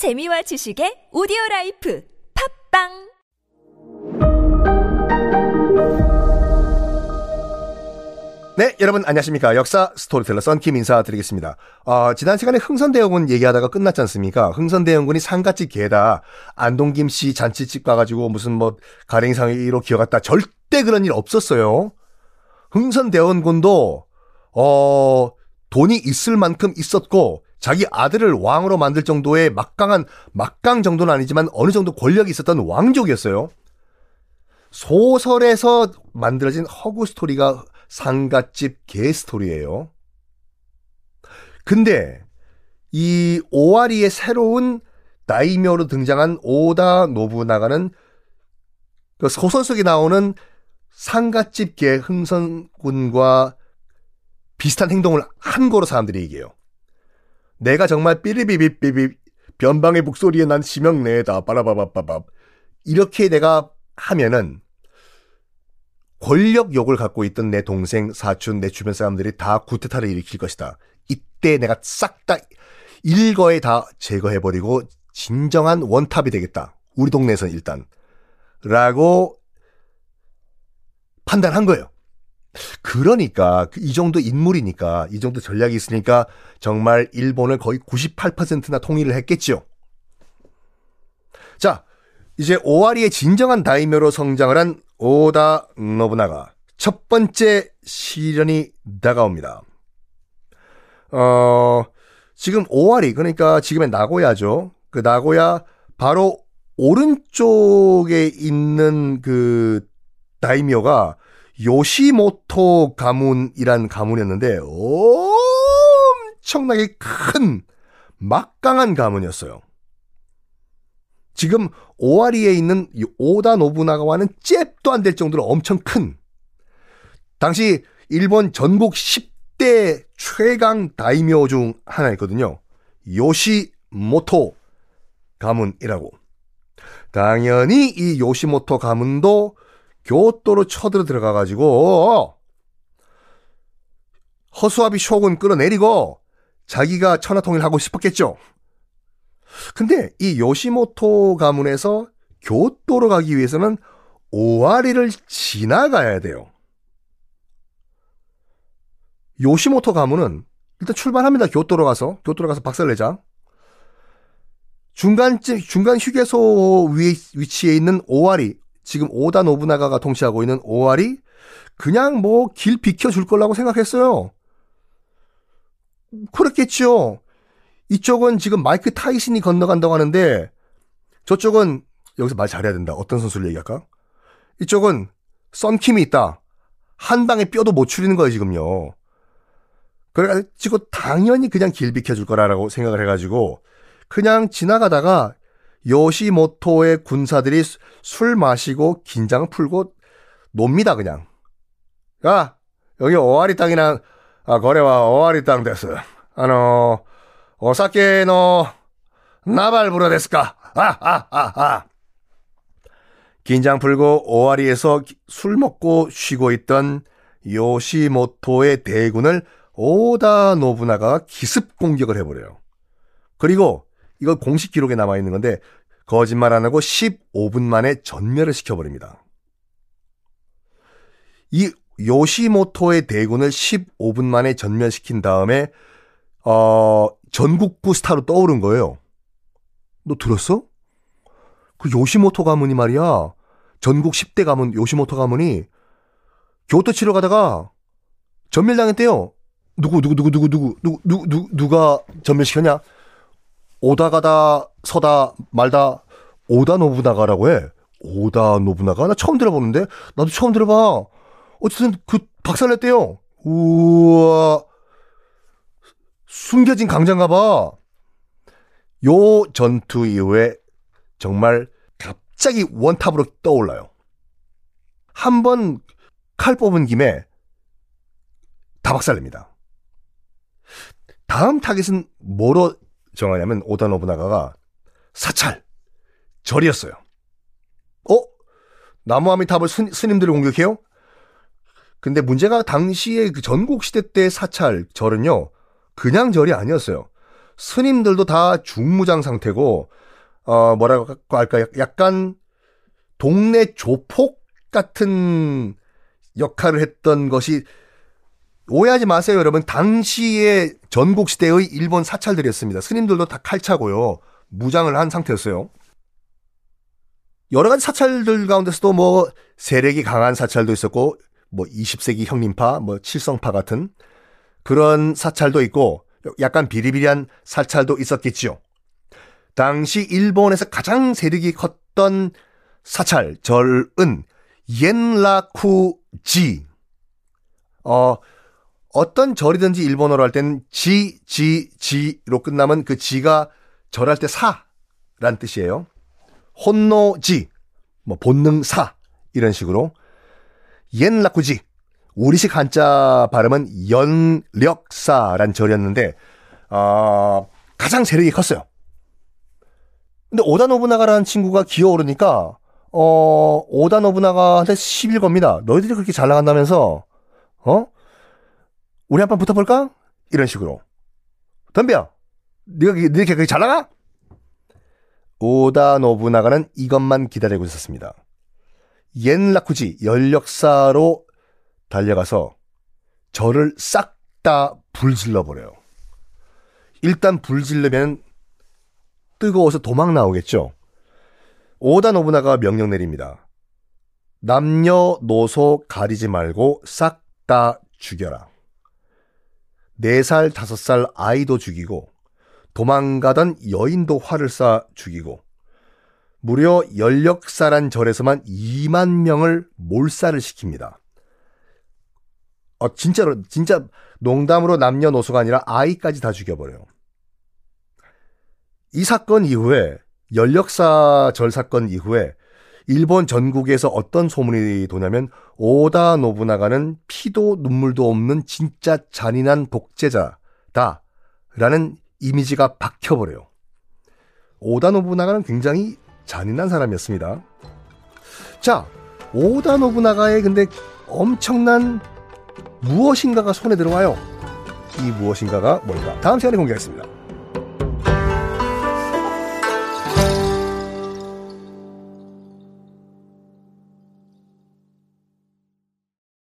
재미와 지식의 오디오 life 팟빵 네, 여러분 안녕하십니까. 역사 스토리텔러 썬킴 인사드리겠습니다. 어, 지난 시간에 흥선대원군 얘기하다가 끝났지 않습니까? 흥선대원군이 상갓집 개다. 안동김 씨 잔치집 가가지고 무슨 뭐 가랭이 사이로 기어갔다. 절대 그런 일 없었어요. 흥선대원군도 어, 돈이 있을 만큼 있었고 자기 아들을 왕으로 만들 정도의 막강한 막강 정도는 아니지만 어느 정도 권력이 있었던 왕족이었어요. 소설에서 만들어진 허구 스토리가 상갓집 개 스토리예요. 근데 이 오와리의 새로운 다이묘로 등장한 오다 노부나가는 그 소설 속에 나오는 상갓집 개 흥선군과 비슷한 행동을 한 거로 사람들이 얘기해요. 내가 정말 삐리비비비비 변방의 목소리에 난 심형래다 빠라바바바밥 이렇게 내가 하면은 권력 욕을 갖고 있던 내 동생, 사촌, 내 주변 사람들이 다 구테타를 일으킬 것이다. 이때 내가 싹 다 일거에 다 제거해버리고 진정한 원탑이 되겠다. 우리 동네에서는 일단. 라고 판단한 거예요. 그러니까 이 정도 인물이니까 이 정도 전략이 있으니까 정말 일본을 거의 98%나 통일을 했겠죠. 자, 이제 오와리의 진정한 다이묘로 성장을 한 오다 노부나가 첫 번째 시련이 다가옵니다. 어, 지금 오와리 그러니까 지금의 나고야죠. 그 나고야 바로 오른쪽에 있는 그 다이묘가 요시모토 가문이란 가문이었는데 엄청나게 큰 막강한 가문이었어요. 지금 오와리에 있는 오다 노부나가와는 잽도 안 될 정도로 엄청 큰 당시 일본 전국 10대 최강 다이묘 중 하나였거든요. 요시모토 가문이라고. 당연히 이 요시모토 가문도 교토로 쳐들어 들어가 가지고 허수아비 쇼군 끌어내리고 자기가 천하통일하고 싶었겠죠. 근데 이 요시모토 가문에서 교토로 가기 위해서는 오와리를 지나가야 돼요. 요시모토 가문은 일단 출발합니다. 교토로 가서 교토로 가서 박살내자. 중간쯤 중간 휴게소 위에 위치해 있는 오와리 지금 오다 노부나가가 통치하고 있는 오와리 그냥 뭐 길 비켜줄 거라고 생각했어요. 그렇겠죠. 이쪽은 지금 마이크 타이슨이 건너간다고 하는데 저쪽은 여기서 말 잘해야 된다. 어떤 선수를 얘기할까? 이쪽은 썬킴이 있다. 한 방에 뼈도 못 추리는 거예요, 지금요. 그래가지고 당연히 그냥 길 비켜줄 거라고 생각을 해가지고 그냥 지나가다가 요시모토의 군사들이 술 마시고 긴장 풀고 놉니다, 그냥. 야, 여기 오아리 땅이랑, 아, 거래와 오아리 땅 됐어. 아노, 오사케노, 나발 부러 됐을까? 아, 아, 아, 아. 긴장 풀고 오아리에서 술 먹고 쉬고 있던 요시모토의 대군을 오다 노부나가 기습 공격을 해버려요. 그리고 이건 공식 기록에 남아 있는 건데 거짓말 안 하고 15분 만에 전멸을 시켜버립니다. 이 요시모토의 대군을 15분 만에 전멸시킨 다음에 어, 전국구 스타로 떠오른 거예요. 너 들었어? 그 요시모토 가문이 말이야. 전국 10대 가문 요시모토 가문이 교토 치러 가다가 전멸당했대요. 누구 누구 누구 누구 누구 누구 누가 전멸시켰냐? 오다 가다 서다 말다 오다 노부나가라고 해. 오다 노부나가? 나 처음 들어보는데? 나도 처음 들어봐. 어쨌든 그 박살냈대요. 우와. 숨겨진 강자인가 봐. 요 전투 이후에 정말 갑자기 one top으로 떠올라요. 한 번 칼 뽑은 김에 다 박살냅니다. 다음 타겟은 뭐로 정하냐면 오다 노부나가가 사찰, 절이었어요. 어? 나무아미타불 스님들을 공격해요? 근데 문제가 당시에 그 전국 시대 때 사찰 절은요 그냥 절이 아니었어요. 스님들도 다 중무장 상태고 어 뭐라고 할까 약간 동네 조폭 같은 역할을 했던 것이 오해하지 마세요, 여러분. 당시의 전국 시대의 일본 사찰들이었습니다. 스님들도 다 칼차고요. 무장을 한 상태였어요. 여러 가지 사찰들 가운데서도 뭐 세력이 강한 사찰도 있었고 뭐 20세기 형님파, 뭐 칠성파 같은 그런 사찰도 있고 약간 비리비리한 사찰도 있었겠지요. 당시 일본에서 가장 세력이 컸던 사찰 절은 옌라쿠지 어 어떤 절이든지 일본어로 할 때는 지, 지, 지로 끝나면 그 지가 절할 때 사란 뜻이에요. 혼노지, 뭐 본능사 이런 식으로 옌라쿠지 우리식 한자 발음은 연력사란 절이었는데 어, 가장 세력이 컸어요. 근데 오다 노부나가라는 친구가 기어오르니까 어, 오다 노부나가한테 시빌 겁니다. 너희들이 그렇게 잘 나간다면서 어? 우리 한 판 붙어볼까? 이런 식으로. 덤벼! 네가, 네가 그렇게 잘 나가? 오다 노부나가는 이것만 기다리고 있었습니다. 옌라쿠지 연력사로 달려가서 저를 싹 다 불질러 버려요. 일단 불질르면 뜨거워서 도망 나오겠죠. 오다 노부나가 명령 내립니다. 남녀 노소 가리지 말고 싹 다 죽여라. 4살, 5살 아이도 죽이고 도망가던 여인도 활을 쏴 죽이고 무려 연력사란 절에서만 2만 명을 몰살을 시킵니다. 어, 진짜로, 진짜 농담으로 남녀노소가 아니라 아이까지 다 죽여버려요. 이 사건 이후에, 연력사 절 사건 이후에 일본 전국에서 어떤 소문이 도냐면 오다 노부나가는 피도 눈물도 없는 진짜 잔인한 독재자다 라는 이미지가 박혀버려요. 오다 노부나가는 굉장히 잔인한 사람이었습니다. 자, 오다 노부나가의 근데 엄청난 무엇인가가 손에 들어와요. 이 무엇인가가 뭘까? 다음 시간에 공개하겠습니다.